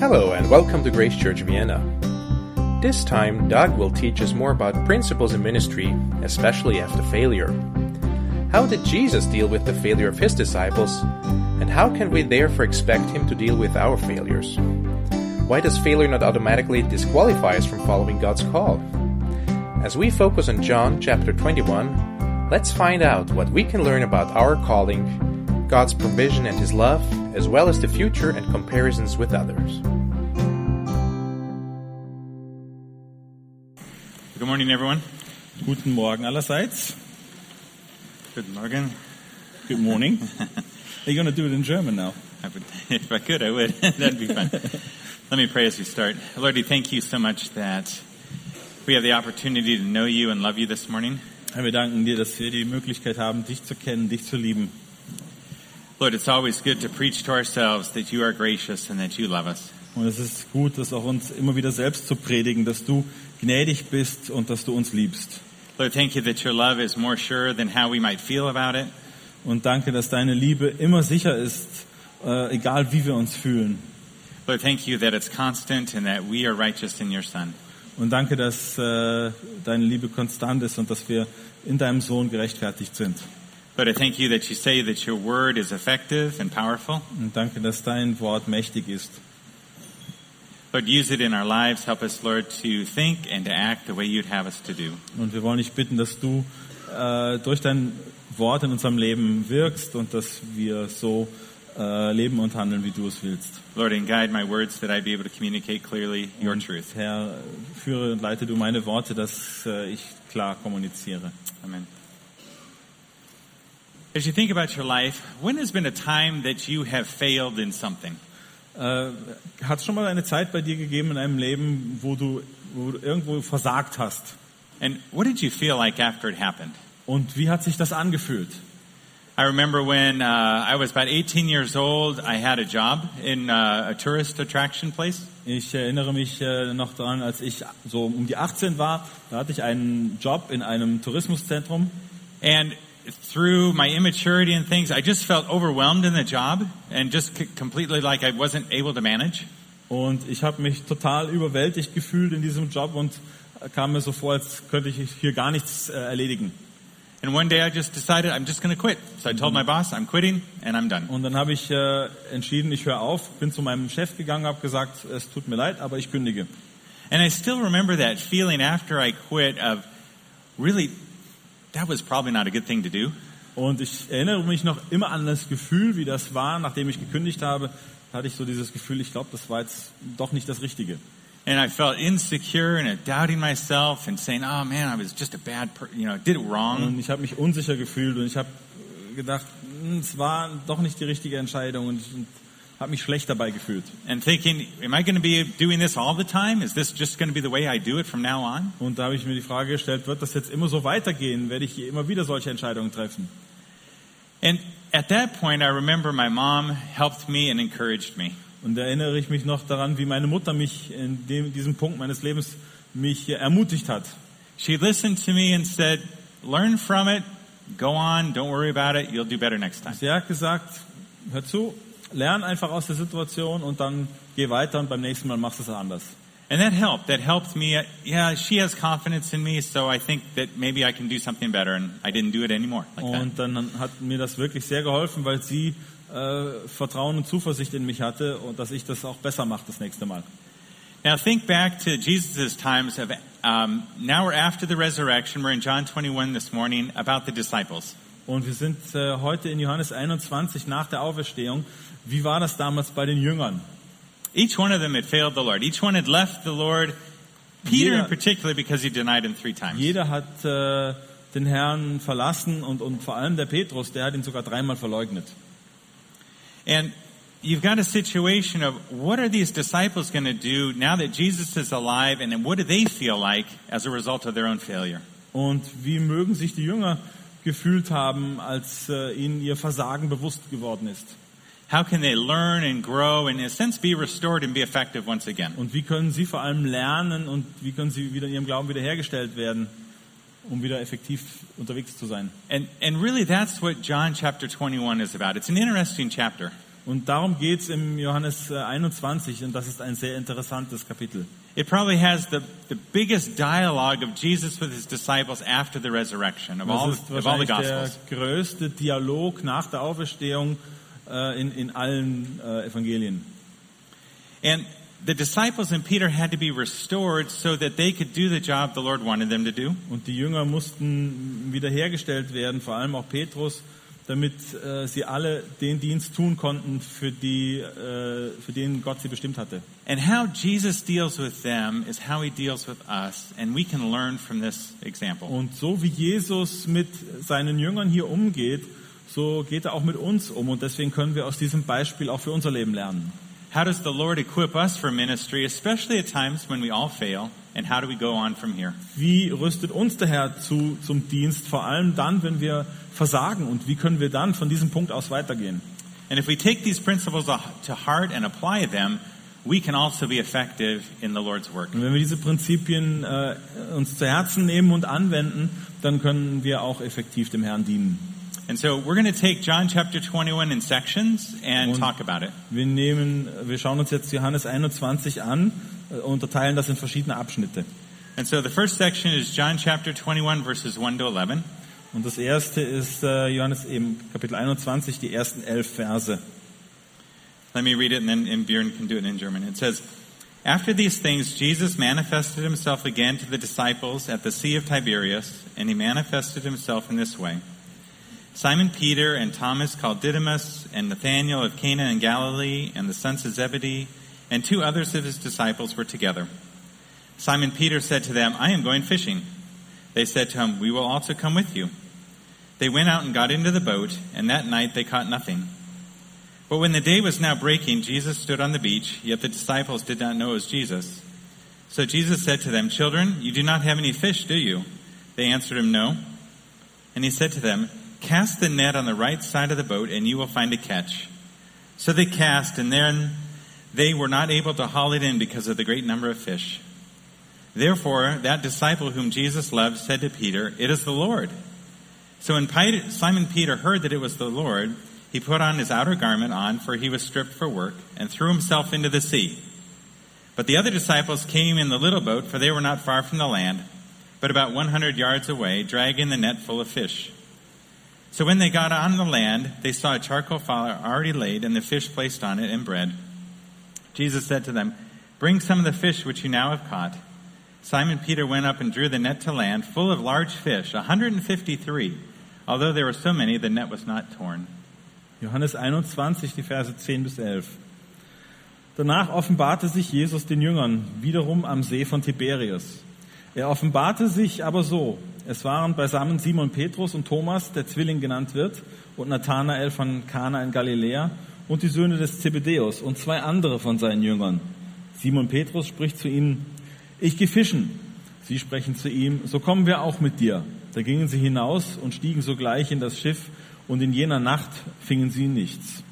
Hello, and welcome to Grace Church Vienna. This time, Doug will teach us more about principles in ministry, especially after failure. How did Jesus deal with the failure of his disciples, and how can we therefore expect him to deal with our failures? Why does failure not automatically disqualify us from following God's call? As we focus on John chapter 21, let's find out what we can learn about our calling, God's provision and His love, as well as the future and comparisons with others. Good morning, everyone. Guten Morgen allerseits. Good morning. Good morning. Are you going to do it in German now? I would, if I could, I would. That'd be fun. Let me pray as we start. Lord, we thank you so much that we have the opportunity to know you and love you this morning. Herr, wir danken dir, dass wir die Möglichkeit haben, dich zu kennen, dich zu lieben. Lord, it's always good to preach to ourselves that you are gracious and that you love us. Und es ist gut, das auch uns immer wieder selbst zu predigen, dass du gnädig bist und dass du uns liebst. Lord, thank you that your love is more sure than how we might feel about it. Und danke, dass deine Liebe immer sicher ist, äh, egal wie wir uns fühlen. Lord, thank you that it's constant and that we are righteous in your Son. Und danke, dass äh, deine Liebe konstant ist und dass wir in deinem Sohn gerechtfertigt sind. Lord, I thank you that you say that your word is effective and powerful. Und danke, dass dein Wort mächtig ist. Lord, use it in our lives. Help us, Lord, to think and to act the way you'd have us to do. Und wir wollen dich bitten, dass du äh, durch dein Wort in unserem Leben wirkst und dass wir so äh, leben und handeln, wie du es willst. Lord, and guide my words that I be able to communicate clearly your truth. Herr, führe und leite du meine Worte, dass äh, ich klar kommuniziere. Amen. As you think about your life, when has been a time that you have failed in something? Äh, Hat es schon mal eine Zeit bei dir gegeben in deinem Leben, wo du, wo du irgendwo versagt hast? And what did you feel like after it happened? Und wie hat sich das angefühlt? I remember when uh, I was about 18 years old, I had a job in uh, a tourist attraction place. Ich erinnere mich äh, noch daran, als ich so um die 18 war, da hatte ich einen Job in einem Tourismuszentrum. And through my immaturity and things, I just felt overwhelmed in the job and just completely like I wasn't able to manage. Und ich habe mich total überwältigt gefühlt in diesem Job und äh, kam mir so vor, als könnte ich hier gar nichts äh, erledigen. And one day I just decided I'm just going to quit. So I told my mhm. boss I'm quitting and I'm done. Und dann habe ich äh, entschieden, ich höre auf, bin zu meinem Chef gegangen, habe gesagt, es tut mir leid, aber ich kündige. And I still remember that feeling after I quit of really, that was probably not a good thing to do. Und ich erinnere mich noch immer an das Gefühl, wie das war, nachdem ich gekündigt habe, hatte ich so dieses Gefühl, ich glaube, das war jetzt doch nicht das Richtige. And I felt insecure and doubting myself and saying, oh man, I was just a bad, you know, did it wrong. Und ich habe mich unsicher gefühlt und ich habe gedacht, hm, es war doch nicht die richtige Entscheidung und ich habe mich schlecht dabei gefühlt. And thinking, am I going to be doing this all the time? Is this just going to be the way I do it from now on? Und da habe ich mir die Frage gestellt, wird das jetzt immer so weitergehen? Werde ich immer wieder solche Entscheidungen treffen? And at that point, I remember my mom helped me and encouraged me. Und da erinnere ich mich noch daran, wie meine Mutter mich in dem, diesem Punkt meines Lebens mich ermutigt hat. She listened to me and said, learn from it, go on, don't worry about it, you'll do better next time. Sie hat gesagt, hör zu, lern einfach aus der Situation und dann geh weiter und beim nächsten Mal machst du es anders. And that helped. That helped me. Yeah, she has confidence in me, so I think that maybe I can do something better, and I didn't do it anymore like. Und dann hat mir das wirklich sehr geholfen, weil sie äh, Vertrauen und Zuversicht in mich hatte und dass ich das auch besser mache das nächste Mal. Now think back to Jesus' times of, um, now we're after the resurrection. We're in John 21 this morning about the disciples. Und wir sind äh, heute in Johannes 21 nach der Auferstehung. Wie war das damals bei den Jüngern? Each one of them had failed the Lord. Each one had left the Lord. Peter Yeah. in particular because he denied him three times. Jeder hat äh, den Herrn verlassen und, und vor allem der Petrus, der hat ihn sogar dreimal verleugnet. And you've got a situation of what are these disciples going to do now that Jesus is alive and then what do they feel like as a result of their own failure? Und wie mögen sich die Jünger gefühlt haben, als äh, ihnen ihr Versagen bewusst geworden ist? How can they learn and grow and in a sense be restored and be effective once again? Und wie können sie vor allem lernen und wie können sie wieder in ihrem Glauben wiederhergestellt werden, um wieder effektiv unterwegs zu sein? And, and really that's what John chapter 21 is about. It's an interesting chapter. Und darum geht's im Johannes äh, 21 und das ist ein sehr interessantes Kapitel. It probably has the, the biggest dialogue of Jesus with his disciples after the resurrection of all, of all the wahrscheinlich der Gospels. größte Dialog nach der Auferstehung äh, in, in allen äh, Evangelien. And the disciples and Peter had to be restored so that they could do the job the Lord wanted them to do. Und die Jünger mussten wiederhergestellt werden, vor allem auch Petrus, damit äh, sie alle den Dienst tun konnten, für, die, äh, für den Gott sie bestimmt hatte. And how Jesus deals with them is how he deals with us, and we can learn from this example. Und so wie Jesus mit seinen Jüngern hier umgeht, so geht er auch mit uns um. Und deswegen können wir aus diesem Beispiel auch für unser Leben lernen. How does the Lord equip us for ministry, especially at times when we all fail, and how do we go on from here? Wie rüstet uns der Herr zu, zum Dienst, vor allem dann, wenn wir versagen? Und wie können wir dann von diesem Punkt aus weitergehen? And if we take these principles to heart and apply them, we can also be effective in the Lord's work. Und wenn wir diese Prinzipien äh, uns zu Herzen nehmen und anwenden, dann können wir auch effektiv dem Herrn dienen. And so we're going to take John chapter 21 in sections and Und- talk about it. Wir nehmen, wir schauen uns jetzt Johannes 21 an, Äh, unterteilen das in verschiedene Abschnitte. And so the first section is John chapter 21 verses 1 to 11. Und das erste ist äh, Johannes eben Kapitel 21, die ersten elf Verse. Let me read it and then and Björn can do it in German. It says, After these things, Jesus manifested himself again to the disciples at the Sea of Tiberias, and he manifested himself in this way. Simon Peter and Thomas called Didymus, and Nathanael of Cana in Galilee, and the sons of Zebedee, and two others of his disciples were together. Simon Peter said to them, I am going fishing. They said to him, We will also come with you. They went out and got into the boat, and that night they caught nothing. But when the day was now breaking, Jesus stood on the beach, yet the disciples did not know it was Jesus. So Jesus said to them, Children, you do not have any fish, do you? They answered him, No. And he said to them, Cast the net on the right side of the boat, and you will find a catch. So they cast, and then they were not able to haul it in because of the great number of fish. Therefore, that disciple whom Jesus loved said to Peter, It is the Lord. So when Simon Peter heard that it was the Lord, he put on his outer garment on, for he was stripped for work, and threw himself into the sea. But the other disciples came in the little boat, for they were not far from the land, but about 100 yards away, dragging the net full of fish. So when they got on the land, they saw a charcoal fire already laid, and the fish placed on it, and bread. Jesus said to them, Bring some of the fish which you now have caught. Simon Peter went up and drew the net to land, full of large fish, 153. Although there were so many, the net was not torn. Johannes 21, die Verse 10 bis 11. Danach offenbarte sich Jesus den Jüngern wiederum am See von Tiberias. Er offenbarte sich aber so. Es waren beisammen Simon Petrus und Thomas, der Zwilling genannt wird, und Nathanael von Kana in Galiläa und die Söhne des Zebedeus und zwei andere von seinen Jüngern. Simon Petrus spricht zu ihnen, ich gehe fischen. Sie sprechen zu ihm, so kommen wir auch mit dir. Da gingen sie hinaus und stiegen sogleich in das Schiff, und in jener Nacht fingen sie nichts.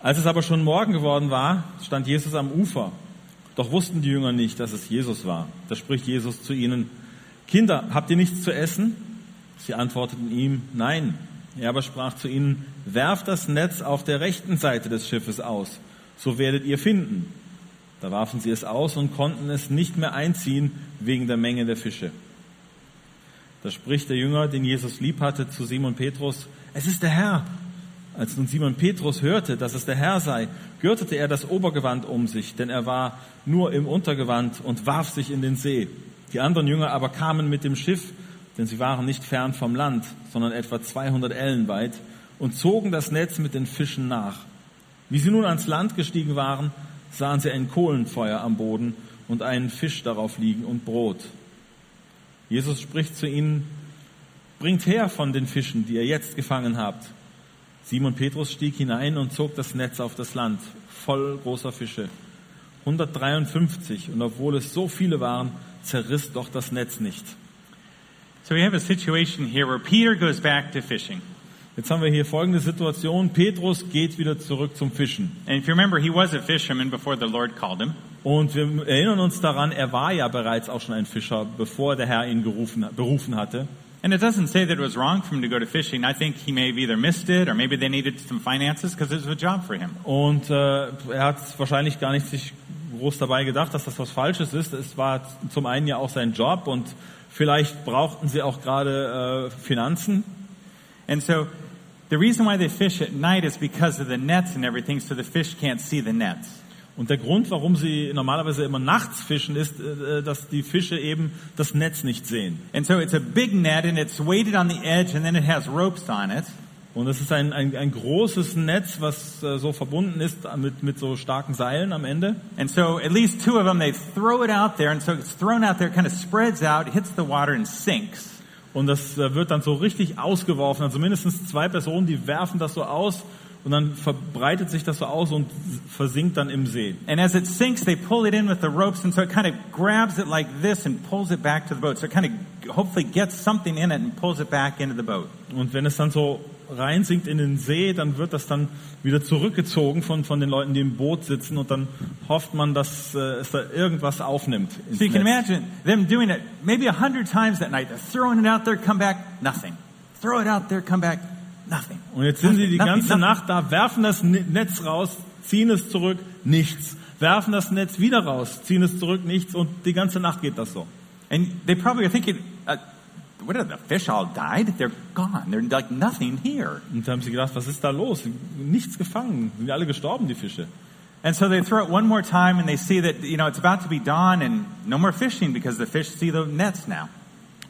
Als es aber schon Morgen geworden war, stand Jesus am Ufer. Doch wussten die Jünger nicht, dass es Jesus war. Da spricht Jesus zu ihnen, Kinder, habt ihr nichts zu essen? Sie antworteten ihm, nein. Er aber sprach zu ihnen, werft das Netz auf der rechten Seite des Schiffes aus, so werdet ihr finden. Da warfen sie es aus und konnten es nicht mehr einziehen wegen der Menge der Fische. Da spricht der Jünger, den Jesus lieb hatte, zu Simon Petrus, es ist der Herr. Als nun Simon Petrus hörte, dass es der Herr sei, gürtete er das Obergewand um sich, denn er war nur im Untergewand und warf sich in den See. Die anderen Jünger aber kamen mit dem Schiff, denn sie waren nicht fern vom Land, sondern etwa 200 Ellen weit, und zogen das Netz mit den Fischen nach. Wie sie nun ans Land gestiegen waren, sahen sie ein Kohlenfeuer am Boden und einen Fisch darauf liegen und Brot. Jesus spricht zu ihnen, bringt her von den Fischen, die ihr jetzt gefangen habt. Simon Petrus stieg hinein und zog das Netz auf das Land, voll großer Fische. 153, und obwohl es so viele waren, zerriss doch das Netz nicht. So we have a situation here where Peter goes back to fishing. Jetzt haben wir hier folgende Situation. Petrus geht wieder zurück zum Fischen. And if you remember, he was a fisherman before the Lord called him. Und wir erinnern uns daran, er war ja bereits auch schon ein Fischer, bevor der Herr ihn gerufen, berufen hatte. And it doesn't say that it was wrong for him to go to fishing. I think he may have either missed it or maybe they needed some finances because it was a job for him. Und äh, er hat wahrscheinlich gar nicht sich groß dabei gedacht, dass das was Falsches ist. Es war zum einen ja auch sein Job und vielleicht brauchten sie auch gerade äh, Finanzen. And so the reason why they fish at night is because of the nets and everything, so the fish can't see the nets. Und der Grund, warum sie normalerweise immer nachts fischen, ist, äh, dass die Fische eben das Netz nicht sehen. And so it's a big net and it's weighted on the edge and then it has ropes on it. Und es ist ein, ein, ein großes Netz, was äh, so verbunden ist mit, mit so starken Seilen am Ende. And so at least two of them, they throw it out there and so it's thrown out there, kind of spreads out, hits the water and sinks. Und das äh, wird dann so richtig ausgeworfen. Also mindestens zwei Personen, die werfen das so aus und dann verbreitet sich das so aus und versinkt dann im See. And as it sinks, they pull it in with the ropes, and so it kind of grabs it like this and pulls it back to the boat. So it kind of hopefully gets something in it and pulls it back into the boat. Und wenn es dann so reinsinkt in den See, dann wird das dann wieder zurückgezogen von, von den Leuten, die im Boot sitzen und dann hofft man, dass äh, es da irgendwas aufnimmt. So you can imagine them doing it maybe a hundred times that night. They're throwing it out there, come back, nothing. Throw it out there, come back, nothing. Und jetzt sind sie die ganze nothing. Nacht da, werfen das Ne- Netz raus, ziehen es zurück, nichts. Werfen das Netz wieder raus, ziehen es zurück, nichts und die ganze Nacht geht das so. And they probably are thinking, uh, what are the fish all died? They're gone. They're like nothing here. Und da haben sie gedacht, was ist da los? Nichts gefangen, sind alle gestorben, die Fische. And so they throw it one more time and they see that, you know, it's about to be dawn and no more fishing because the fish see the nets now.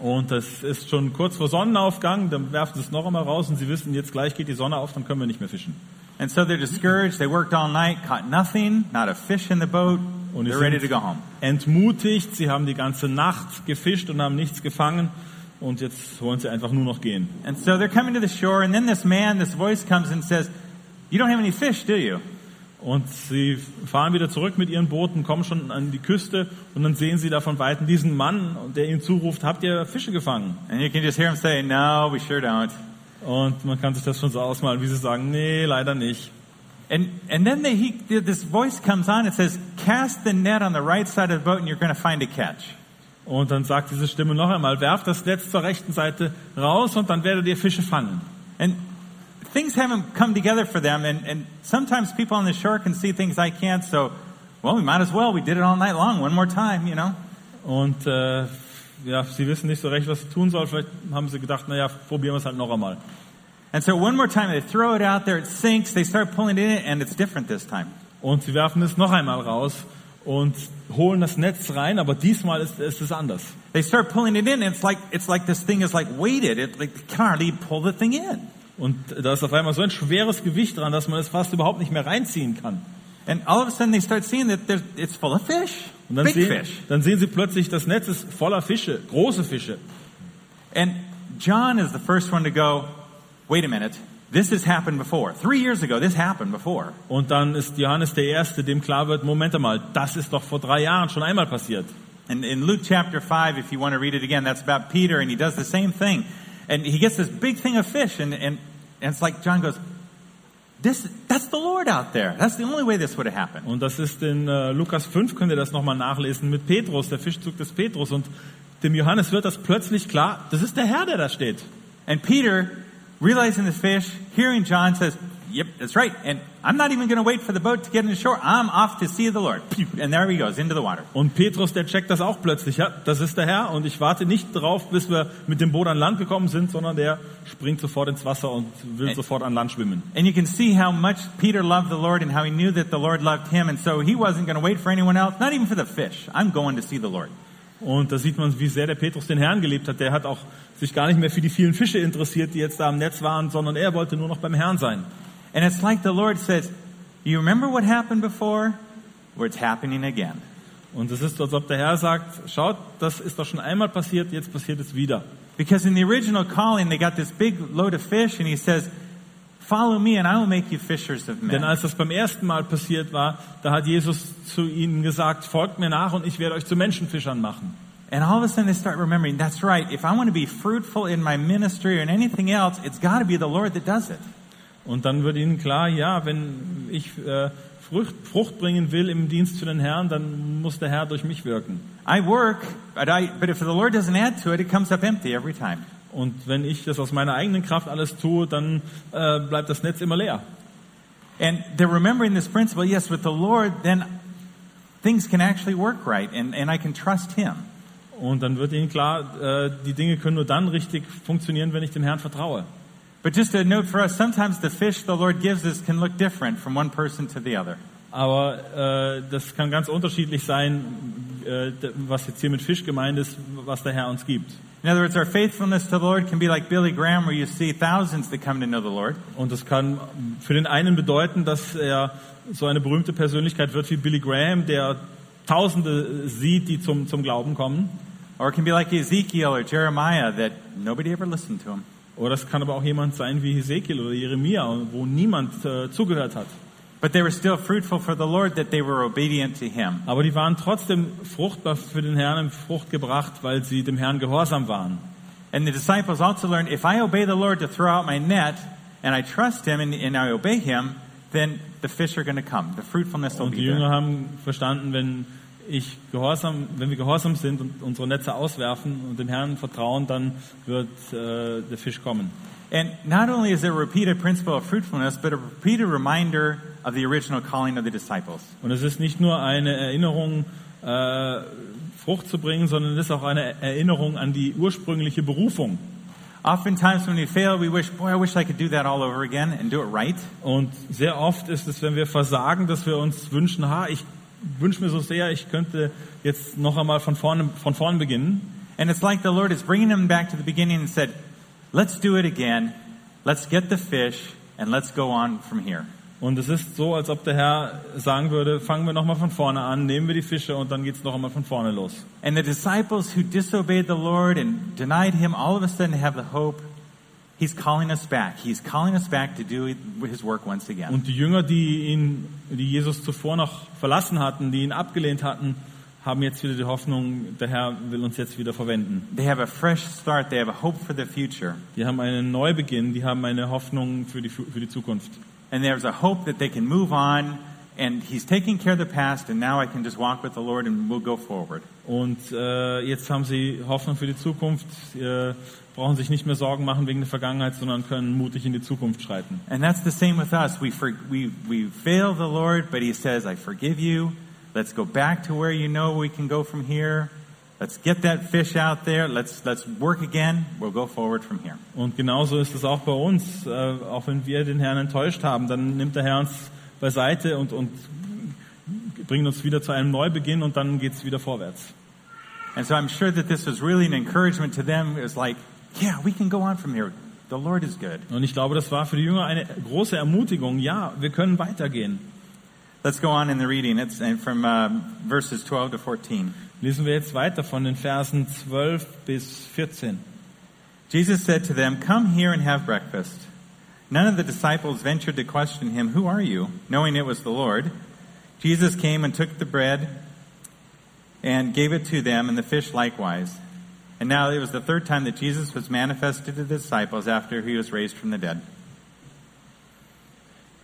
Und das ist schon kurz vor Sonnenaufgang, dann werfen sie es noch einmal raus und sie wissen, jetzt gleich geht die Sonne auf, dann können wir nicht mehr fischen. And so they're discouraged. They worked all night, caught nothing, not a fish in the boat. Und They're sie ready to go home. entmutigt, sie haben die ganze Nacht gefischt und haben nichts gefangen und jetzt wollen sie einfach nur noch gehen. And so they're coming to the shore and then this man, this voice comes and says, you don't have any fish, do you? Und sie fahren wieder zurück mit ihren Booten, kommen schon an die Küste und dann sehen sie da von Weitem diesen Mann, der ihnen zuruft, habt ihr Fische gefangen? And you can just hear him say, no, we sure don't. Und man kann sich das schon so ausmalen, wie sie sagen, nee, leider nicht. And, and then they, he, this voice comes on and says, cast the net on the right side of the boat and you're going to find a catch. Und dann sagt diese Stimme noch einmal, werft das Netz zur rechten Seite raus und dann werdet ihr Fische fangen. And things haven't come together for them. And, and sometimes people on the shore can see things I can't. So, well, we might as well. We did it all night long. One more time, you know. Und äh, ja, sie wissen nicht so recht, was sie tun sollen. Vielleicht haben sie gedacht, naja, probieren wir es halt noch einmal. And so one more time, they throw it out there. It sinks. They start pulling it in, and it's different this time. Und sie werfen es noch einmal raus und holen das Netz rein, aber diesmal ist, ist es anders. They start pulling it in. And it's like it's like this thing is like weighted. It like they can hardly pull the thing in. Und da ist auf einmal so ein schweres Gewicht dran, dass man es fast überhaupt nicht mehr reinziehen kann. And all of a sudden, they start seeing that it's full of fish, Und dann big sehen, fish. dann sehen sie plötzlich, das Netz ist voller Fische, große Fische. And John is the first one to go, wait a minute, this has happened before. Three years ago, this happened before. Und dann ist Johannes der Erste, dem klar wird, Moment einmal, das ist doch vor drei Jahren schon einmal passiert. And in Luke chapter 5, if you want to read it again, that's about Peter, and he does the same thing. And he gets this big thing of fish, and, and, and it's like John goes, this, that's the Lord out there. That's the only way this would have happened. Und das ist in äh, Lukas 5, könnt ihr das nochmal nachlesen, mit Petrus, der Fischzug des Petrus. Und dem Johannes wird das plötzlich klar, das ist der Herr, der da steht. And Peter, realizing the fish, hearing John, says, Yep, that's right. And I'm not even going to wait for the boat to get in the shore. I'm off to see the Lord. And there he goes, into the water. Und Petrus, der checkt das auch plötzlich. Ja, das ist der Herr und ich warte nicht drauf, bis wir mit dem Boot an Land gekommen sind, sondern der springt sofort ins Wasser und will Ä- sofort an Land schwimmen. And you can see how much Peter loved the Lord and how he knew that the Lord loved him. And so he wasn't going to wait for anyone else, not even for the fish. I'm going to see the Lord. Und da sieht man, wie sehr der Petrus den Herrn gelebt hat. Der hat auch sich gar nicht mehr für die vielen Fische interessiert, die jetzt da am Netz waren, sondern er wollte nur noch beim Herrn sein. And it's like the Lord says, You remember what happened before? Well, it's happening again. Und es ist, als ob der Herr sagt, schaut, das ist doch schon einmal passiert, jetzt passiert es wieder. Because in the original calling, they got this big load of fish, and he says, Follow me, and I will make you fishers of Denn men. als das beim ersten Mal passiert war, da hat Jesus zu ihnen gesagt, folgt mir nach und ich werde euch zu Menschenfischern machen. And all of a sudden, they start remembering, That's right. If I want to be fruitful in my ministry or in anything else, it's got to be the Lord that does it. Und dann wird ihnen klar, ja, wenn ich äh, Frucht, Frucht bringen will im Dienst für den Herrn, dann muss der Herr durch mich wirken. I work, but, I, but if the Lord doesn't add to it, it comes up empty every time. Und wenn ich das aus meiner eigenen Kraft alles tue, dann äh, bleibt das Netz immer leer. And they're remembering this principle, yes, with the Lord, then things can actually work right and, and I can trust Him. Und dann wird ihnen klar, äh, die Dinge können nur dann richtig funktionieren, wenn ich dem Herrn vertraue. But just a note for us, sometimes the fish the Lord gives us can look different from one person to the other. Aber äh, das kann ganz unterschiedlich sein, äh, was jetzt hier mit Fisch gemeint ist, was der Herr uns gibt. In other words, our faithfulness to the Lord can be like Billy Graham, where you see thousands that come to know the Lord. Und das kann für den einen bedeuten, dass er so eine berühmte Persönlichkeit wird wie Billy Graham, der Tausende sieht, die zum, zum Glauben kommen. Or it can be like Ezekiel or Jeremiah, that nobody ever listened to him. Oder es kann aber auch jemand sein wie Hesekiel oder Jeremia, wo niemand äh, zugehört hat. But they were still fruitful for the Lord that they were obedient to Him. Aber die waren trotzdem fruchtbar für den Herrn in Frucht gebracht, weil sie dem Herrn gehorsam waren. And the disciples also learned if I obey the Lord to throw out my net and I trust Him and, and I obey Him, then the fish are going to come. The fruitfulness will Und die be Jünger there. haben verstanden, wenn ich gehorsam, wenn wir gehorsam sind und unsere Netze auswerfen und dem Herrn vertrauen, dann wird äh, der Fisch kommen. And not only is there a repeated principle of fruitfulness, but a repeated reminder of the original calling of the disciples. Und es ist nicht nur eine Erinnerung, äh, Frucht zu bringen, sondern es ist auch eine Erinnerung an die ursprüngliche Berufung. Oftentimes when we fail, we wish, boy, I wish I could do that all over again and do it right. Und sehr oft ist es, wenn wir versagen, dass wir uns wünschen, ha, ich wünsche mir so sehr, ich könnte jetzt noch einmal von vorne, von vorne beginnen. And it's like the Lord is bringing them back to the beginning and said, let's do it again. Let's get the fish and let's go on from here. Und es ist so, als ob der Herr sagen würde, fangen wir nochmal von vorne an, nehmen wir die Fische und dann geht's noch einmal von vorne los. And the disciples who disobeyed the Lord and denied him all of a sudden have the hope. He's calling us back. He's calling us back to do his work once again. Und die Jünger, die ihn, die Jesus zuvor noch verlassen hatten, die ihn abgelehnt hatten, haben jetzt wieder die Hoffnung, der Herr will uns jetzt wieder verwenden. They have a fresh start. They have a hope for the future. Die haben einen Neubeginn, die haben eine Hoffnung für die, für die Zukunft. And there's a hope that they can move on and he's taking care of the past and now I can just walk with the Lord and we'll go forward. Und äh, jetzt haben sie Hoffnung für die Zukunft, äh, brauchen sich nicht mehr Sorgen machen wegen der Vergangenheit, sondern können mutig in die Zukunft schreiten. And that's the same with us. We, for, we, we fail the Lord, but he says, I forgive you. Let's go back to where you know we can go from here. Let's get that fish out there. Let's, let's work again. We'll go forward from here. Und genauso ist es auch bei uns. Äh, auch wenn wir den Herrn enttäuscht haben, dann nimmt der Herr uns beiseite und, und bringt uns wieder zu einem Neubeginn und dann geht's wieder vorwärts. And so I'm sure that this was really an encouragement to them. It was like, yeah, we can go on from here. The Lord is good. Und ich glaube, das war für die Jünger eine große Ermutigung. Ja, wir können weitergehen. Let's go on in the reading. It's uh, from um, verses 12 to 14. Lesen wir jetzt weiter von den Versen 12 bis 14. Jesus said to them, Come here and have breakfast. None of the disciples ventured to question him, Who are you? knowing it was the Lord. Jesus came and took the bread and gave it to them, and the fish likewise. And now it was the third time that Jesus was manifested to the disciples after he was raised from the dead.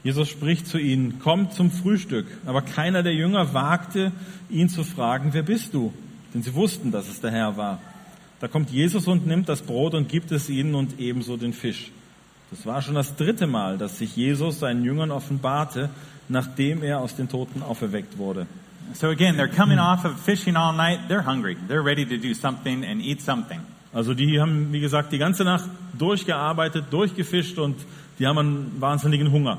Jesus spricht zu ihnen, kommt zum Frühstück. Aber keiner der Jünger wagte, ihn zu fragen, wer bist du? Denn sie wussten, dass es der Herr war. Da kommt Jesus und nimmt das Brot und gibt es ihnen und ebenso den Fisch. Das war schon das dritte Mal, dass sich Jesus seinen Jüngern offenbarte, nachdem er aus den Toten auferweckt wurde. So again, they're coming off of fishing all night. They're hungry. They're ready to do something and eat something. Also die haben, wie gesagt, die ganze Nacht durchgearbeitet, durchgefischt und die haben einen wahnsinnigen Hunger.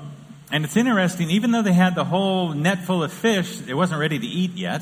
And it's interesting, even though they had the whole net full of fish, it wasn't ready to eat yet.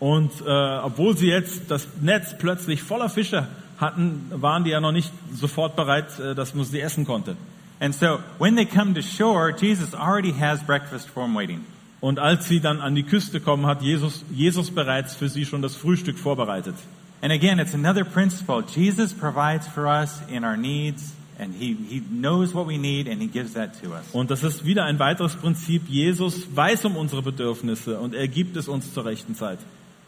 Und äh, obwohl sie jetzt das Netz plötzlich voller Fische hatten, waren die ja noch nicht sofort bereit, äh, dass man sie essen konnte. And so when they come to shore, Jesus already has breakfast for them waiting. Und als sie dann an die Küste kommen, hat Jesus, Jesus bereits für sie schon das Frühstück vorbereitet. And again, it's another principle. Jesus provides for us in our needs, and he, he knows what we need, and He gives that to us. Und das ist wieder ein weiteres Prinzip. Jesus weiß um unsere Bedürfnisse und er gibt es uns zur rechten Zeit.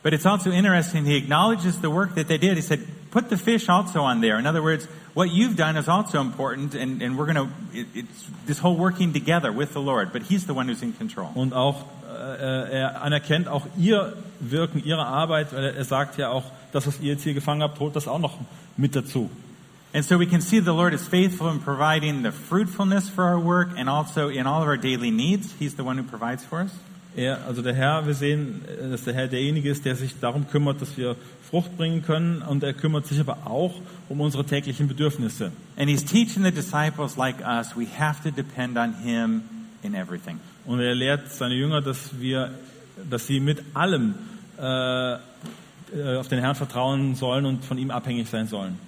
But it's also interesting, He acknowledges the work that they did. He said, put the fish also on there. In other words, what you've done is also important, and, and we're going to, it, it's this whole working together with the Lord, but He's the one who's in control. Und auch äh, er anerkennt auch ihr Wirken, ihre Arbeit, weil er sagt ja auch, das, was ihr jetzt hier gefangen habt, holt das auch noch mit dazu. And so we can see the Lord is faithful in providing the fruitfulness for our work and also in all of our daily needs. He's the one who provides for us. Er, also der Herr, wir sehen, äh, dass der Herr derjenige ist, der sich darum kümmert, dass wir Frucht bringen können und er kümmert sich aber auch um unsere täglichen Bedürfnisse. And he's teaching the disciples like us, we have to depend on him in everything. Und er lehrt seine Jünger, dass wir, dass sie mit allem äh, äh, auf den Herrn vertrauen sollen und von ihm abhängig sein sollen.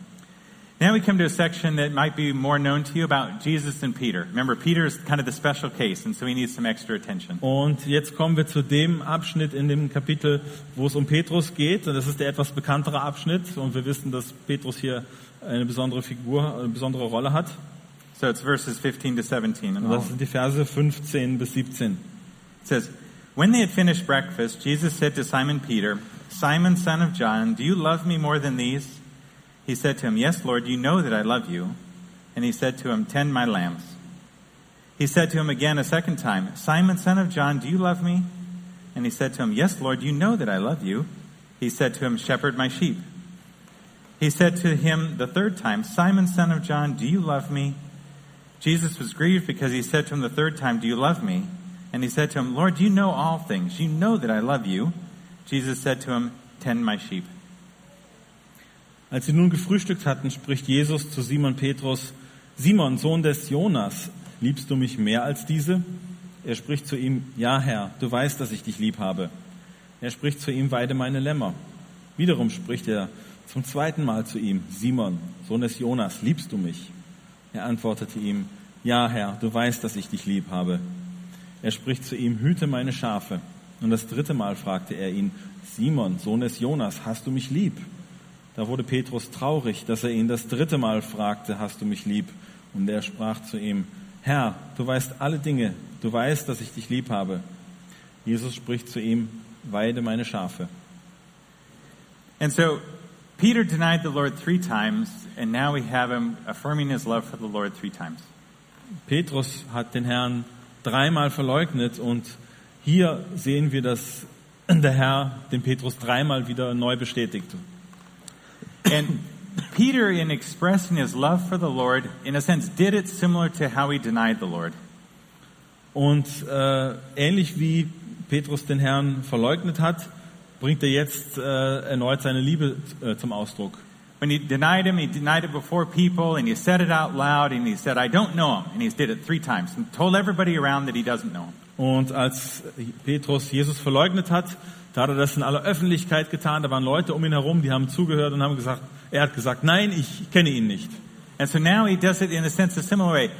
Now we come to a section that might be more known to you about Jesus and Peter. Remember, Peter is kind of the special case, and so he needs some extra attention. Und jetzt kommen wir zu dem Abschnitt in dem Kapitel, wo es um Petrus geht. Und das ist der etwas bekanntere Abschnitt. Und wir wissen, dass Petrus hier eine besondere Figur, eine besondere Rolle hat. So it's verses 15 to 17. And Und das sind die Verse 15 bis 17. It says, When they had finished breakfast, Jesus said to Simon Peter, Simon, son of John, do you love me more than these? He said to him, Yes, Lord, you know that I love you. And he said to him, Tend my lambs. He said to him again a second time, Simon, son of John, do you love me? And he said to him, Yes, Lord, you know that I love you. He said to him, Shepherd my sheep. He said to him the third time, Simon, son of John, do you love me? Jesus was grieved because he said to him the third time, Do you love me? And he said to him, Lord, you know all things. You know that I love you. Jesus said to him, Tend my sheep. Als sie nun gefrühstückt hatten, spricht Jesus zu Simon Petrus, Simon, Sohn des Jonas, liebst du mich mehr als diese? Er spricht zu ihm, ja Herr, du weißt, dass ich dich lieb habe. Er spricht zu ihm, weide meine Lämmer. Wiederum spricht er zum zweiten Mal zu ihm, Simon, Sohn des Jonas, liebst du mich? Er antwortete ihm, ja Herr, du weißt, dass ich dich lieb habe. Er spricht zu ihm, hüte meine Schafe. Und das dritte Mal fragte er ihn, Simon, Sohn des Jonas, hast du mich lieb? Da wurde Petrus traurig, dass er ihn das dritte Mal fragte, hast du mich lieb? Und er sprach zu ihm, Herr, du weißt alle Dinge, du weißt, dass ich dich lieb habe. Jesus spricht zu ihm, weide meine Schafe. And so Peter denied the Lord three times, and now we have him affirming his love for the Lord three times. Petrus hat den Herrn dreimal verleugnet und hier sehen wir, dass der Herr den Petrus dreimal wieder neu bestätigt. And Peter, in expressing his love for the Lord, in a sense, did it similar to how he denied the Lord. Und äh, ähnlich wie Petrus den Herrn verleugnet hat, bringt er jetzt äh, erneut seine Liebe äh, zum Ausdruck. When he denied him, he denied it before people, and he said it out loud, and he said, I don't know him. And he did it three times, and told everybody around that he doesn't know him. Und als Petrus Jesus verleugnet hat, da hat er das in aller Öffentlichkeit getan. Da waren Leute um ihn herum, die haben zugehört und haben gesagt, er hat gesagt, nein, ich kenne ihn nicht. And so now he does it in a sense a similar way.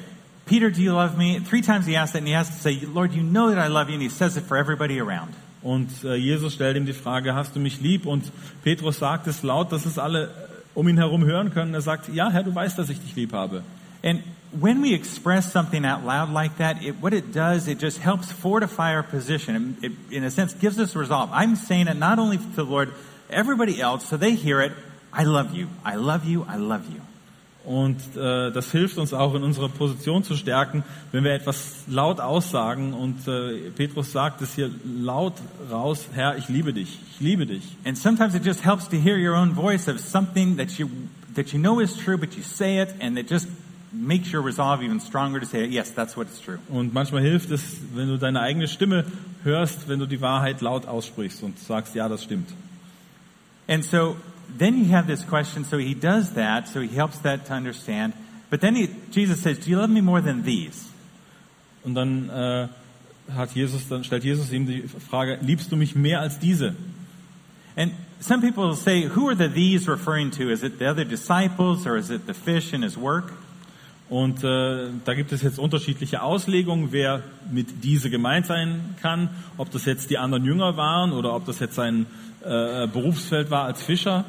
Peter, do you love me? Three times he asked that, and he has to say, Lord, you know that I love you, and he says it for everybody around. Und äh, Jesus stellt ihm die Frage, hast du mich lieb? Und Petrus sagt es laut, dass es alle um ihn herum hören können. Er sagt, ja, Herr, du weißt, dass ich dich lieb habe. And when we express something out loud like that, it, what it does, it just helps fortify our position. It, it, in a sense, gives us resolve. I'm saying it not only to the Lord, everybody else, so they hear it. I love you. I love you. I love you. Und äh, das hilft uns auch in unserer Position zu stärken, wenn wir etwas laut aussagen. Und äh, Petrus sagt es hier laut raus, Herr, ich liebe dich, ich liebe dich. And sometimes it just helps to hear your own voice of something that you that you know is true, but you say it, and it just makes your resolve even stronger to say, yes, that's what is true. Und manchmal hilft es, wenn du deine eigene Stimme hörst, wenn du die Wahrheit laut aussprichst und sagst, ja, das stimmt. And so then you have this question. So he does that, so he helps that to understand. But then he, Jesus says, Do you love me more than these? Und dann äh, hat Jesus, dann stellt Jesus ihm die Frage, liebst du mich mehr als diese? And some people will say, Who are the these referring to? Is it the other disciples or is it the fish in his work? Und äh, da gibt es jetzt unterschiedliche Auslegungen, wer mit diese gemeint sein kann, ob das jetzt die anderen Jünger waren oder ob das jetzt sein äh, Berufsfeld war als Fischer.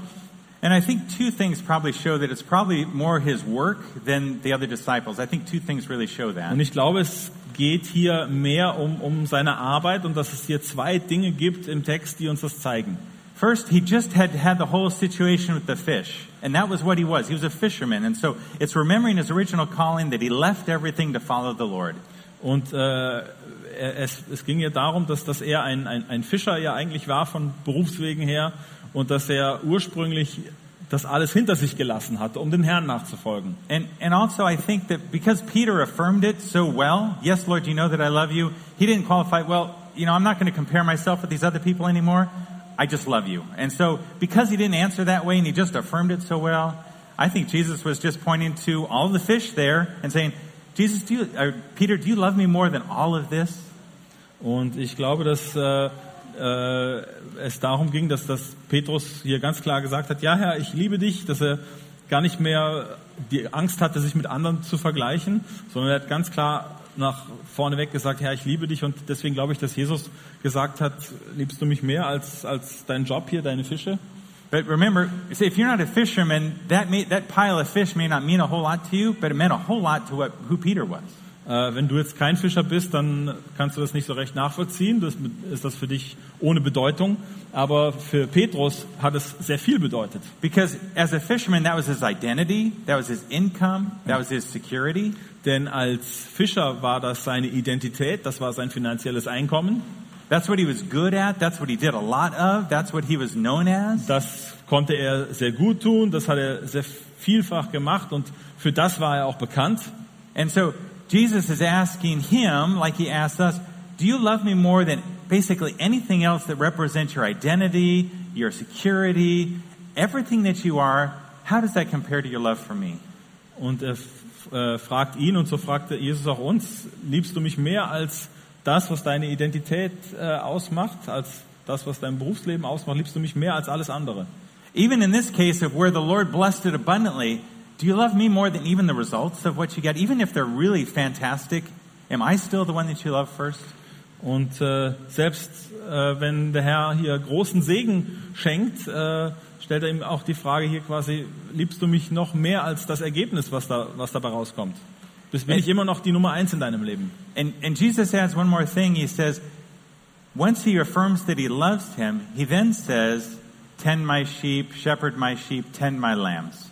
And I think two things probably show that it's probably more his work than the other disciples. I think two things really show that. Und ich glaube, es geht hier mehr um, um seine Arbeit und dass es hier zwei Dinge gibt im Text, die uns das zeigen. First, he just had had the whole situation with the fish, and that was what he was. He was a fisherman, and so it's remembering his original calling that he left everything to follow the Lord. Und äh, es, es ging ja darum, dass, dass er ein, ein, ein Fischer ja eigentlich war von Berufswegen her und dass er ursprünglich das alles hinter sich gelassen hatte, um den Herrn nachzufolgen. And, and also, I think that because Peter affirmed it so well, yes, Lord, you know that I love you, he didn't qualify, well, you know, I'm not going to compare myself with these other people anymore. I just love you. And so, because he didn't answer that way and he just affirmed it so well, I think Jesus was just pointing to all the fish there and saying, Jesus, do you, or Peter, do you love me more than all of this? Und ich glaube, dass äh, äh, es darum ging, dass das Petrus hier ganz klar gesagt hat, ja Herr, ich liebe dich, dass er gar nicht mehr die Angst hatte, sich mit anderen zu vergleichen, sondern er hat ganz klar nach vorne weg gesagt, Herr, ich liebe dich und deswegen glaube ich, dass Jesus gesagt hat, liebst du mich mehr als, als dein Job hier, deine Fische? But remember, see, if you're not a fisherman, that, may, that pile of fish may not mean a whole lot to you, but it meant a whole lot to what, who Peter was. Äh, wenn du jetzt kein Fischer bist, dann kannst du das nicht so recht nachvollziehen. Das ist das für dich ohne Bedeutung. Aber für Petrus hat es sehr viel bedeutet. Because as a fisherman, that was his identity, that was his income, that was his security. Denn als Fischer war das seine Identität, das war sein finanzielles Einkommen. That's what he was good at, that's what he did a lot of, that's what he was known as. Das konnte er sehr gut tun, das hat er sehr vielfach gemacht und für das war er auch bekannt. And so Jesus is asking him, like he asked us, do you love me more than basically anything else that represents your identity, your security, everything that you are? How does that compare to your love for me? Und er äh, fragt ihn und so fragte Jesus auch uns, liebst du mich mehr als das, was deine Identität äh, ausmacht, als das, was dein Berufsleben ausmacht, liebst du mich mehr als alles andere? Even in this case of where the Lord blessed it abundantly, do you love me more than even the results of what you get? Even if they're really fantastic, am I still the one that you love first? Und äh, selbst äh, wenn der Herr hier großen Segen schenkt, äh, stellt er ihm auch die Frage hier quasi, liebst du mich noch mehr als das Ergebnis, was, da, was dabei rauskommt? Bist, bin ich immer noch die Nummer eins in deinem Leben? And, and Jesus adds one more thing. He says, once he affirms that he loves him, he then says, tend my sheep, shepherd my sheep, tend my lambs.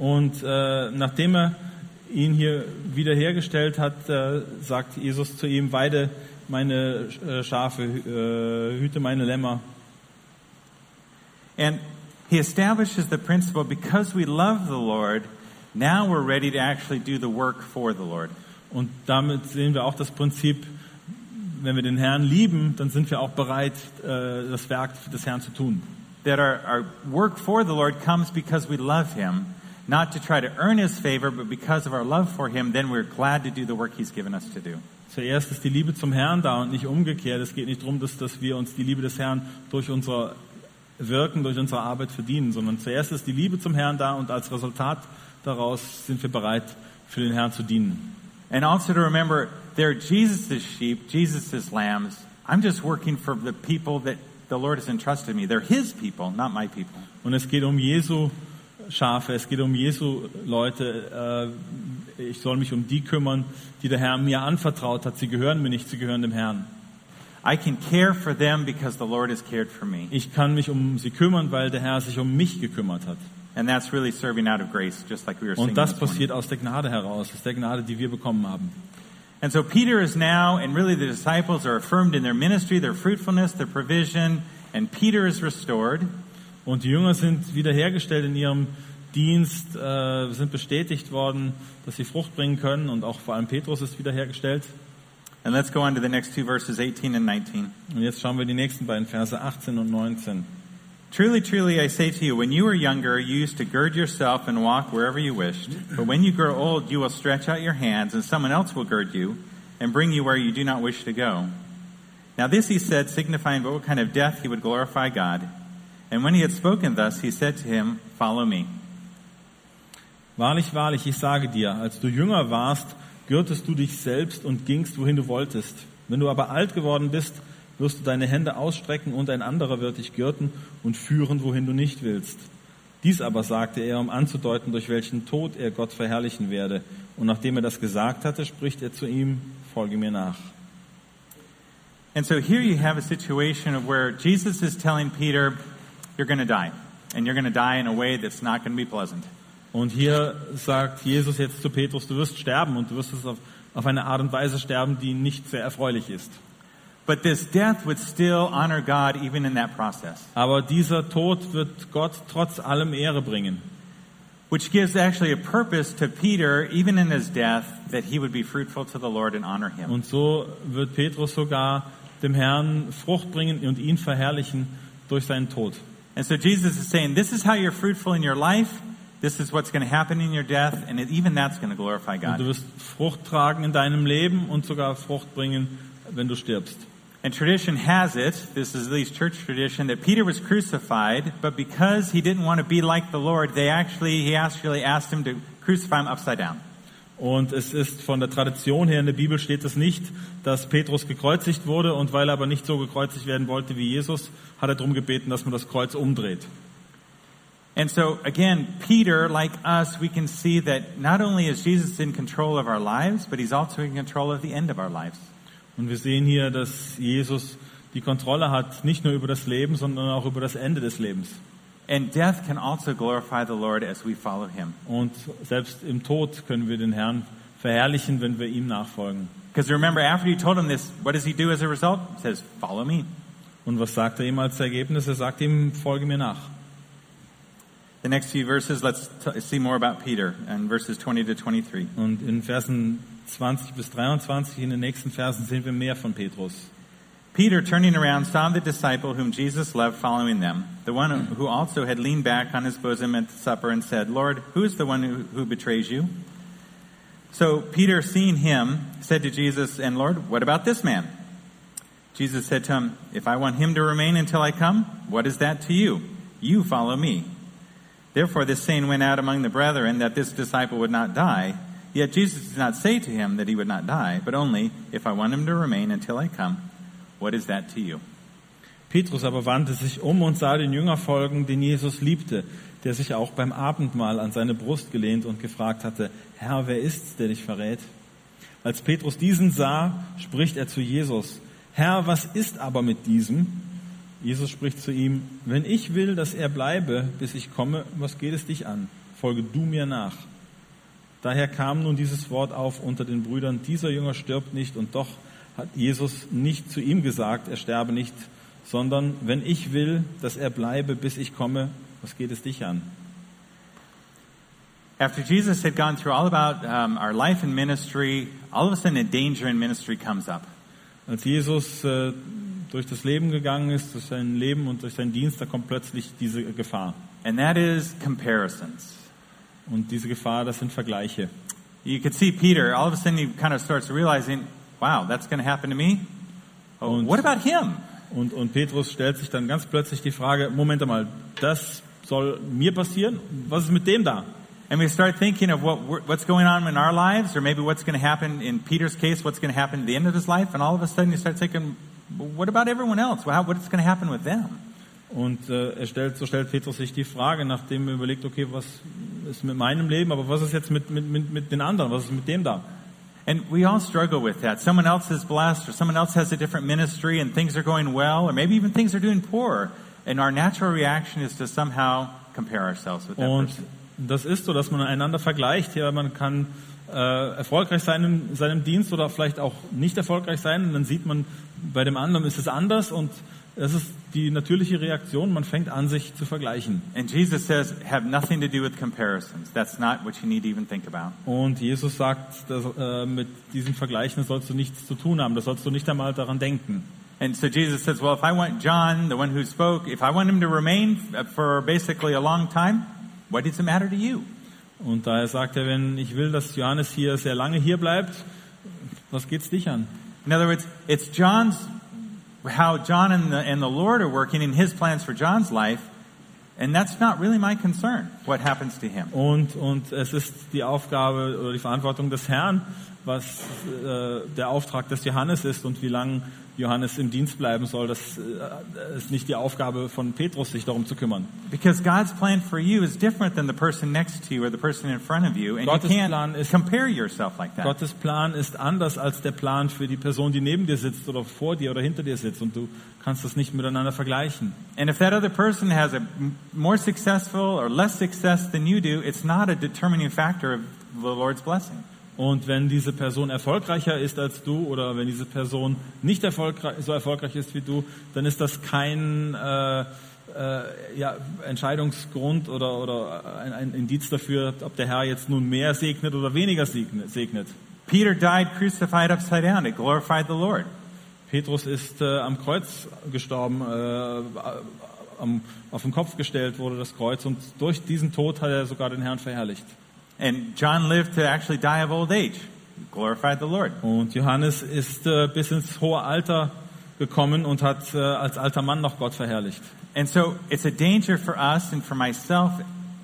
Und äh, nachdem er ihn hier wiederhergestellt hat, äh, sagt Jesus zu ihm, weide meine äh, Schafe, äh, hüte meine Lämmer. And he establishes the principle because we love the Lord, now we're ready to actually do the work for the Lord. Und damit sehen wir auch das Prinzip, wenn wir den Herrn lieben, dann sind wir auch bereit, äh, das Werk des Herrn zu tun. That our, our work for the Lord comes because we love him, not to try to earn his favor, but because of our love for him, then we're glad to do the work he's given us to do. Zuerst ist die Liebe zum Herrn da und nicht umgekehrt. Es geht nicht darum, dass, dass wir uns die Liebe des Herrn durch unser Wirken, durch unsere Arbeit verdienen, sondern zuerst ist die Liebe zum Herrn da und als Resultat daraus sind wir bereit, für den Herrn zu dienen. And also to remember, they're Jesus' sheep, Jesus' lambs. I'm just working for the people that the Lord has entrusted me. They're his people, not my people. Und es geht um Jesu Schafe, es geht um Jesu Leute. Äh, ich soll mich um die kümmern, die der Herr mir anvertraut hat. Sie gehören mir nicht, sie gehören dem Herrn. I can care for them because the Lord has cared for me. Ich kann mich um sie kümmern, weil der Herr sich um mich gekümmert hat. And that's really serving out of grace, just like we were Und das passiert aus der Gnade heraus, aus der Gnade, die wir bekommen haben. And so Peter is now, and really the disciples are affirmed in their ministry, their fruitfulness, their provision, and Peter is restored. Und die Jünger sind wiederhergestellt in ihrem Dienst, äh, sind bestätigt worden, dass sie Frucht bringen können und auch vor allem Petrus ist wiederhergestellt. And let's go on to the next two verses, 18 and 19. Und jetzt schauen wir die nächsten beiden Verse 18 und 19. Truly, truly, I say to you, when you were younger, you used to gird yourself and walk wherever you wished. But when you grow old, you will stretch out your hands, and someone else will gird you and bring you where you do not wish to go. Now this he said, signifying by what kind of death he would glorify God. And when he had spoken thus, he said to him, Follow me. Wahrlich, wahrlich, ich sage dir, als du jünger warst, gürtest du dich selbst und gingst, wohin du wolltest. Wenn du aber alt geworden bist, wirst du deine Hände ausstrecken und ein anderer wird dich gürten und führen, wohin du nicht willst. Dies aber sagte er, um anzudeuten, durch welchen Tod er Gott verherrlichen werde. Und nachdem er das gesagt hatte, spricht er zu ihm, folge mir nach. And so here you have a situation of where Jesus is telling Peter, You're going to die. And you're going to die in a way that's not going to be pleasant. Und hier sagt Jesus jetzt zu Petrus, du wirst sterben und du wirst es auf, auf eine Art und Weise sterben, die nicht sehr erfreulich ist. But this death would still honor God even in that process, Aber dieser Tod wird Gott trotz allem Ehre bringen. which gives actually a purpose to Peter, even in his death, that he would be fruitful to the Lord and honor him. Und so wird Petrus sogar dem Herrn Frucht bringen und ihn verherrlichen durch seinen Tod. And so Jesus is saying, this is how you're fruitful in your life. This is what's going to happen in your death, and even that's going to glorify Und God. du wirst Frucht tragen in deinem Leben und sogar Frucht bringen, wenn du stirbst. And tradition has it, this is at least church tradition, that Peter was crucified, but because he didn't want to be like the Lord, they actually, he actually asked him to crucify him upside down. Und es ist von der Tradition her in der Bibel steht es nicht, dass Petrus gekreuzigt wurde und weil er aber nicht so gekreuzigt werden wollte wie Jesus, hat er darum gebeten, dass man das Kreuz umdreht. And so, again, Peter, like us, we can see that not only is Jesus in control of our lives, but he's also in control of the end of our lives. Und wir sehen hier, dass Jesus die Kontrolle hat, nicht nur über das Leben, sondern auch über das Ende des Lebens. And death can also glorify the Lord as we follow him. Und selbst im Tod können wir den Herrn verherrlichen, wenn wir ihm nachfolgen. Because remember, after he told him this, what does he do as a result? He says, Follow me. Und was sagt er ihm als Ergebnis? Er sagt ihm, folge mir nach. The next few verses, let's see more about Peter and verses 20 to 23. Und in Versen 20 bis 23, in den nächsten Versen, sehen wir mehr von Petrus. Peter, turning around, saw the disciple whom Jesus loved following them, the one who also had leaned back on his bosom at the supper and said, Lord, who is the one who, who betrays you? So Peter, seeing him, said to Jesus, And Lord, what about this man? Jesus said to him, If I want him to remain until I come, what is that to you? You follow me. Therefore, this saying went out among the brethren that this disciple would not die. Yet Jesus did not say to him that he would not die, but only, If I want him to remain until I come, what is that to you? Petrus aber wandte sich um und sah den Jünger folgen, den Jesus liebte, der sich auch beim Abendmahl an seine Brust gelehnt und gefragt hatte, Herr, wer ist's, der dich verrät? Als Petrus diesen sah, spricht er zu Jesus, Herr, was ist aber mit diesem? Jesus spricht zu ihm, wenn ich will, dass er bleibe, bis ich komme, was geht es dich an? Folge du mir nach. Daher kam nun dieses Wort auf unter den Brüdern, dieser Jünger stirbt nicht und doch hat Jesus nicht zu ihm gesagt, er sterbe nicht, sondern wenn ich will, dass er bleibe, bis ich komme, was geht es dich an? After Jesus had gone through all about um, our life and ministry, all of a sudden a danger in ministry comes up. Als Jesus äh, durch das Leben gegangen ist, durch sein Leben und durch seinen Dienst, da kommt plötzlich diese Gefahr. And that is comparisons. Und diese Gefahr, das sind Vergleiche. You could see Peter, all of a sudden he kind of starts realizing, wow, that's going to happen to me. Oh, Und- what about him? Und, und Petrus stellt sich dann ganz plötzlich die Frage, Moment einmal, das soll mir passieren? Was ist mit dem da? And we start thinking of what, what's going on in our lives, or maybe what's going to happen in Peter's case, what's going to happen at the end of his life, and all of a sudden you start thinking, what about everyone else? Well, how, what's going to happen with them? Und äh, er stellt, so stellt Petrus sich die Frage, nachdem er überlegt, okay, was ist mit meinem Leben, aber was ist jetzt mit, mit, mit, mit den anderen, was ist mit dem da? And we all struggle with that. Someone else is blessed, or someone else has a different ministry, and things are going well, or maybe even things are doing poor. And our natural reaction is to somehow compare ourselves with that Und person. das ist so, dass man einander vergleicht. Ja, man kann äh, erfolgreich sein in seinem Dienst oder vielleicht auch nicht erfolgreich sein. Und dann sieht man, bei dem anderen ist es anders und das ist die natürliche Reaktion. Man fängt an, sich zu vergleichen. And Jesus says, have nothing to do with comparisons. That's not what you need to even think about. Und Jesus sagt, dass, äh, mit diesen Vergleichen sollst du nichts zu tun haben. Da sollst du nicht einmal daran denken. And so Jesus says, well, if I want John, the one who spoke, if I want him to remain for basically a long time, what does it matter to you? Und daher sagt er, wenn ich will, dass Johannes hier sehr lange hier bleibt, was geht's dich an? In other words, it's John's, how John and the, and the Lord are working in his plans for John's life, and that's not really my concern, what happens to him. Und, und es ist die Aufgabe oder die Verantwortung des Herrn, was äh, der Auftrag des Johannes ist und wie lange Johannes im Dienst bleiben soll. Das äh, ist nicht die Aufgabe von Petrus, sich darum zu kümmern. Because God's plan for you is different than the person next to you or the person in front of you, and Gottes you can't Plan ist- compare yourself like that. Gottes Plan ist anders als der Plan für die Person, die neben dir sitzt oder vor dir oder hinter dir sitzt und du kannst das nicht miteinander vergleichen. And if that other person has a more successful or less success than you do, it's not a determining factor of the Lord's blessing. Und wenn diese Person erfolgreicher ist als du oder wenn diese Person nicht erfolgreich, so erfolgreich ist wie du, dann ist das kein äh, äh, ja, Entscheidungsgrund oder, oder ein, ein Indiz dafür, ob der Herr jetzt nun mehr segnet oder weniger segnet. Peter died crucified upside down. It glorified the Lord. Petrus ist äh, am Kreuz gestorben, äh, am, auf den Kopf gestellt wurde das Kreuz und durch diesen Tod hat er sogar den Herrn verherrlicht. And John lived to actually die of old age. Glorified the Lord. Und Johannes ist äh, bis ins hohe Alter gekommen und hat äh, als alter Mann noch Gott verherrlicht. And so it's a danger for us and for myself.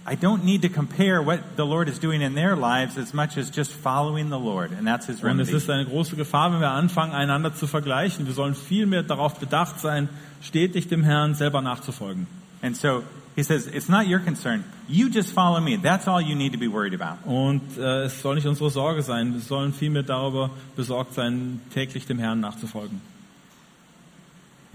I don't need to compare what the Lord is doing in their lives as much as just following the Lord. And that's his Und es remedy. ist eine große Gefahr, wenn wir anfangen, einander zu vergleichen. Wir sollen vielmehr darauf bedacht sein, stetig dem Herrn selber nachzufolgen. And so he says, it's not your concern. You just follow me. That's all you need to be worried about. Und äh, es soll nicht unsere Sorge sein. Wir sollen vielmehr darüber besorgt sein, täglich dem Herrn nachzufolgen.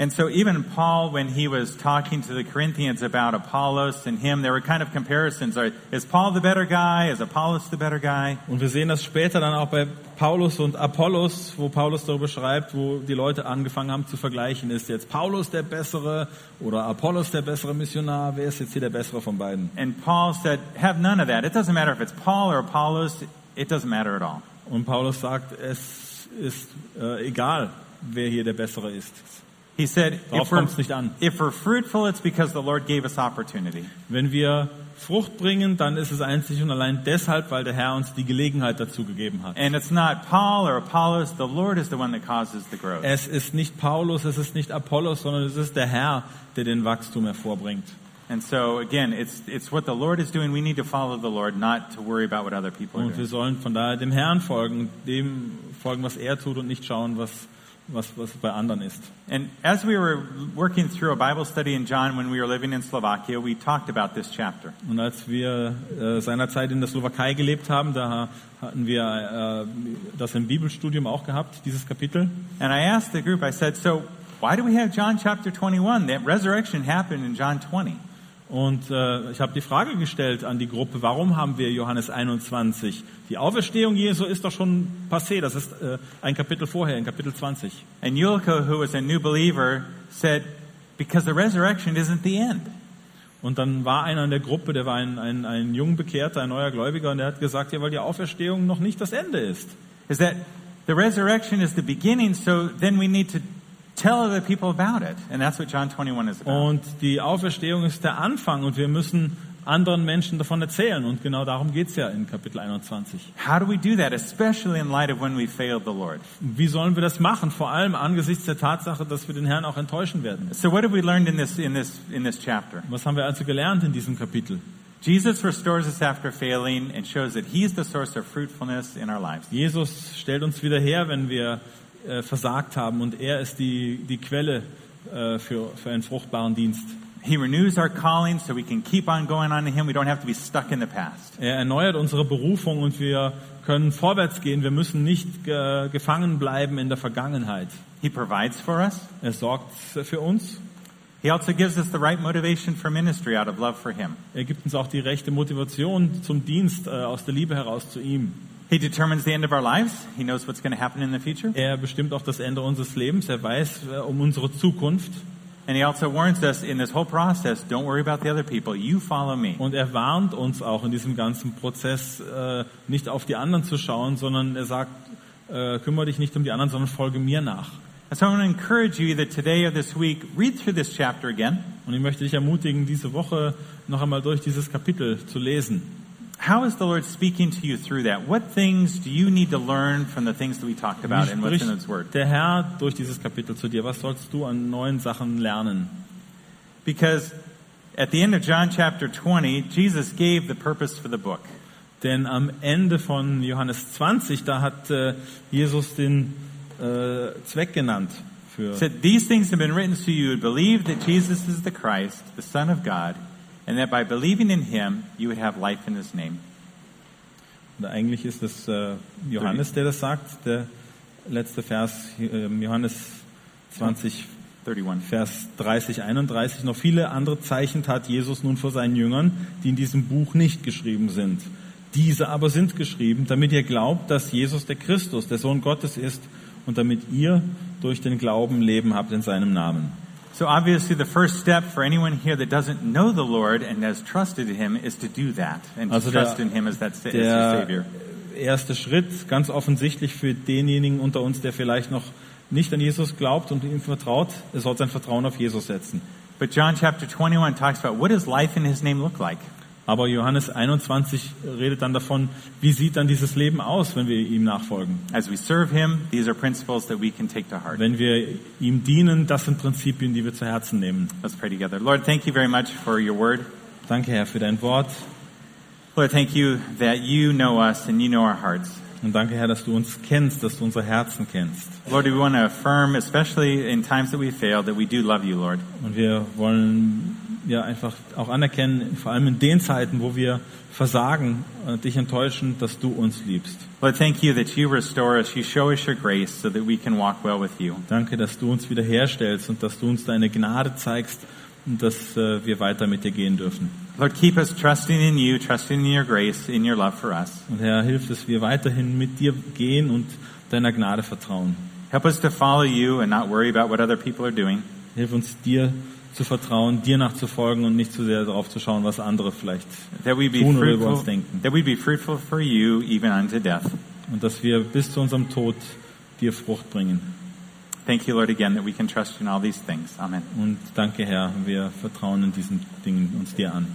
And so even Paul, when he was talking to the Corinthians about Apollos and him, there were kind of comparisons. Is Paul the better guy? Is Apollos the better guy? Und wir sehen das später dann auch bei Paulus und Apollos, wo Paulus darüber schreibt, wo die Leute angefangen haben zu vergleichen. Ist jetzt Paulus der bessere oder Apollos der bessere Missionar? Wer ist jetzt hier der bessere von beiden? And Paul said, have none of that. It doesn't matter if it's Paul or Apollos. It doesn't matter at all. Und Paulus sagt, es ist äh, egal, wer hier der bessere ist. He said, Darauf if we're, kommt's nicht an. if we're fruitful, it's because the Lord gave us opportunity. Wenn wir Frucht bringen, dann ist es einzig und allein deshalb, weil der Herr uns die Gelegenheit dazu gegeben hat. And it's not Paul or Apollos. The Lord is the one that causes the growth. Es ist nicht Paulus, es ist nicht Apollos, sondern es ist der Herr, der den Wachstum hervorbringt. And so again, it's, it's what the Lord is doing. We need to follow the Lord, not to worry about what other people are Und wir doing. sollen von daher dem Herrn folgen, dem folgen, was er tut und nicht schauen, was, was, was bei anderen ist. And as we were working through a Bible study in John when we were living in Slovakia, we talked about this chapter. Und als wir äh, seinerzeit in der Slowakei gelebt haben, da hatten wir äh, das im Bibelstudium auch gehabt, dieses Kapitel. And I asked the group, I said, so why do we have John chapter 21? That resurrection happened in John 20. Und äh, ich habe die Frage gestellt an die Gruppe, warum haben wir Johannes 21? Die Auferstehung Jesu ist doch schon passé, das ist äh, ein Kapitel vorher, in Kapitel 20. And Yulko, who was a new believer, said, because the resurrection isn't the end. Und dann war einer in der Gruppe, der war ein, ein, ein jung Bekehrter, ein neuer Gläubiger, und der hat gesagt, ja, weil die Auferstehung noch nicht das Ende ist. Is that the resurrection is the beginning, so then we need to tell other people about it. And that's what John 21 is about. Und die Auferstehung ist der Anfang und wir müssen anderen Menschen davon erzählen. Und genau darum geht's ja in Kapitel 21. How do we do that, especially in light of when we failed the Lord? Wie sollen wir das machen? Vor allem angesichts der Tatsache, dass wir den Herrn auch enttäuschen werden. So what have we learned in this, in this, in this chapter? Was haben wir also gelernt in diesem Kapitel? Jesus restores us after failing and shows that He's the source of fruitfulness in our lives. Jesus stellt uns wieder her, wenn wir äh, versagt haben und er ist die, die Quelle äh, für, für einen fruchtbaren Dienst. He renews our calling so we can keep on going on to Him. We don't have to be stuck in the past. Er erneuert unsere Berufung und wir können vorwärts gehen. Wir müssen nicht äh, gefangen bleiben in der Vergangenheit. He provides for us. Er sorgt für uns. He also gives us the right motivation for ministry out of love for Him. Er gibt uns auch die rechte Motivation zum Dienst äh, aus der Liebe heraus zu ihm. He determines the end of our lives. He knows what's going to happen in the future. Er bestimmt auch das Ende unseres Lebens. Er weiß äh, um unsere Zukunft. And He also warns us in this whole process don't worry about the other people. You follow me. Und er warnt uns auch in diesem ganzen Prozess, äh, nicht auf die anderen zu schauen, sondern er sagt, äh, kümmere dich nicht um die anderen, sondern folge mir nach. And so I want to encourage you that today or this week, read through this chapter again. Und ich möchte dich ermutigen, diese Woche noch einmal durch dieses Kapitel zu lesen. How is the Lord speaking to you through that? What things do you need to learn from the things that we talked about and what's in His Word? der Herr durch dieses Kapitel zu dir? Was sollst du an neuen Sachen lernen? Because at the end of John chapter 20, Jesus gave the purpose for the book. Denn am Ende von Johannes 20, da hat äh, Jesus den äh, Zweck genannt für said, These things have been written so you would believe that Jesus is the Christ, the Son of God, and that by believing in Him, you would have life in His name. Und eigentlich ist es äh, Johannes, der das sagt, der letzte Vers, äh, Johannes 20, 31. Vers 30, 31. Noch viele andere Zeichen tat Jesus nun vor seinen Jüngern, die in diesem Buch nicht geschrieben sind. Diese aber sind geschrieben, damit ihr glaubt, dass Jesus der Christus, der Sohn Gottes ist und damit ihr durch den Glauben Leben habt in seinem Namen. So obviously the first step for anyone here that doesn't know the Lord and has trusted him is to do that and Also to der- trust in him as that as your Der savior. erste Schritt, ganz offensichtlich für denjenigen unter uns, der vielleicht noch nicht an Jesus glaubt und ihm vertraut, er soll sein Vertrauen auf Jesus setzen. But John chapter 21 talks about what does life in his name look like? Aber Johannes 21 redet dann davon, wie sieht dann dieses Leben aus, wenn wir ihm nachfolgen. As we serve him, these are principles that we can take to heart. Wenn wir ihm dienen, das sind Prinzipien, die wir zu Herzen nehmen. Let's pray together. Lord, thank you very much for your word. Danke, Herr, für dein Wort. Lord, thank you that you know us and you know our hearts. Und danke, Herr, dass du uns kennst, dass du unsere Herzen kennst. Lord, we want to affirm, especially in times that we fail, that we do love you, Lord. Und wir wollen ja einfach auch anerkennen, vor allem in den Zeiten, wo wir versagen, äh, dich enttäuschen, dass du uns liebst. Lord, thank you that you restore us, you show us your grace so that we can walk well with you. Danke, dass du uns wiederherstellst und dass du uns deine Gnade zeigst und dass äh, wir weiter mit dir gehen dürfen. Lord, keep us trusting in you, trusting in your grace, in your love for us. Und Herr, hilf, dass wir weiterhin mit dir gehen und deiner Gnade vertrauen. Help us to follow you and not worry about what other people are doing. Hilf uns dir zu vertrauen, dir nachzufolgen und nicht zu sehr darauf zu schauen, was andere vielleicht That we be tun oder über uns denken. that we be fruitful for you even unto death. Und dass wir bis zu unserem Tod dir Frucht bringen. Thank you, Lord, again, that we can trust you in all these things. Amen. Und danke, Herr, wir vertrauen in diesen Dingen uns dir an.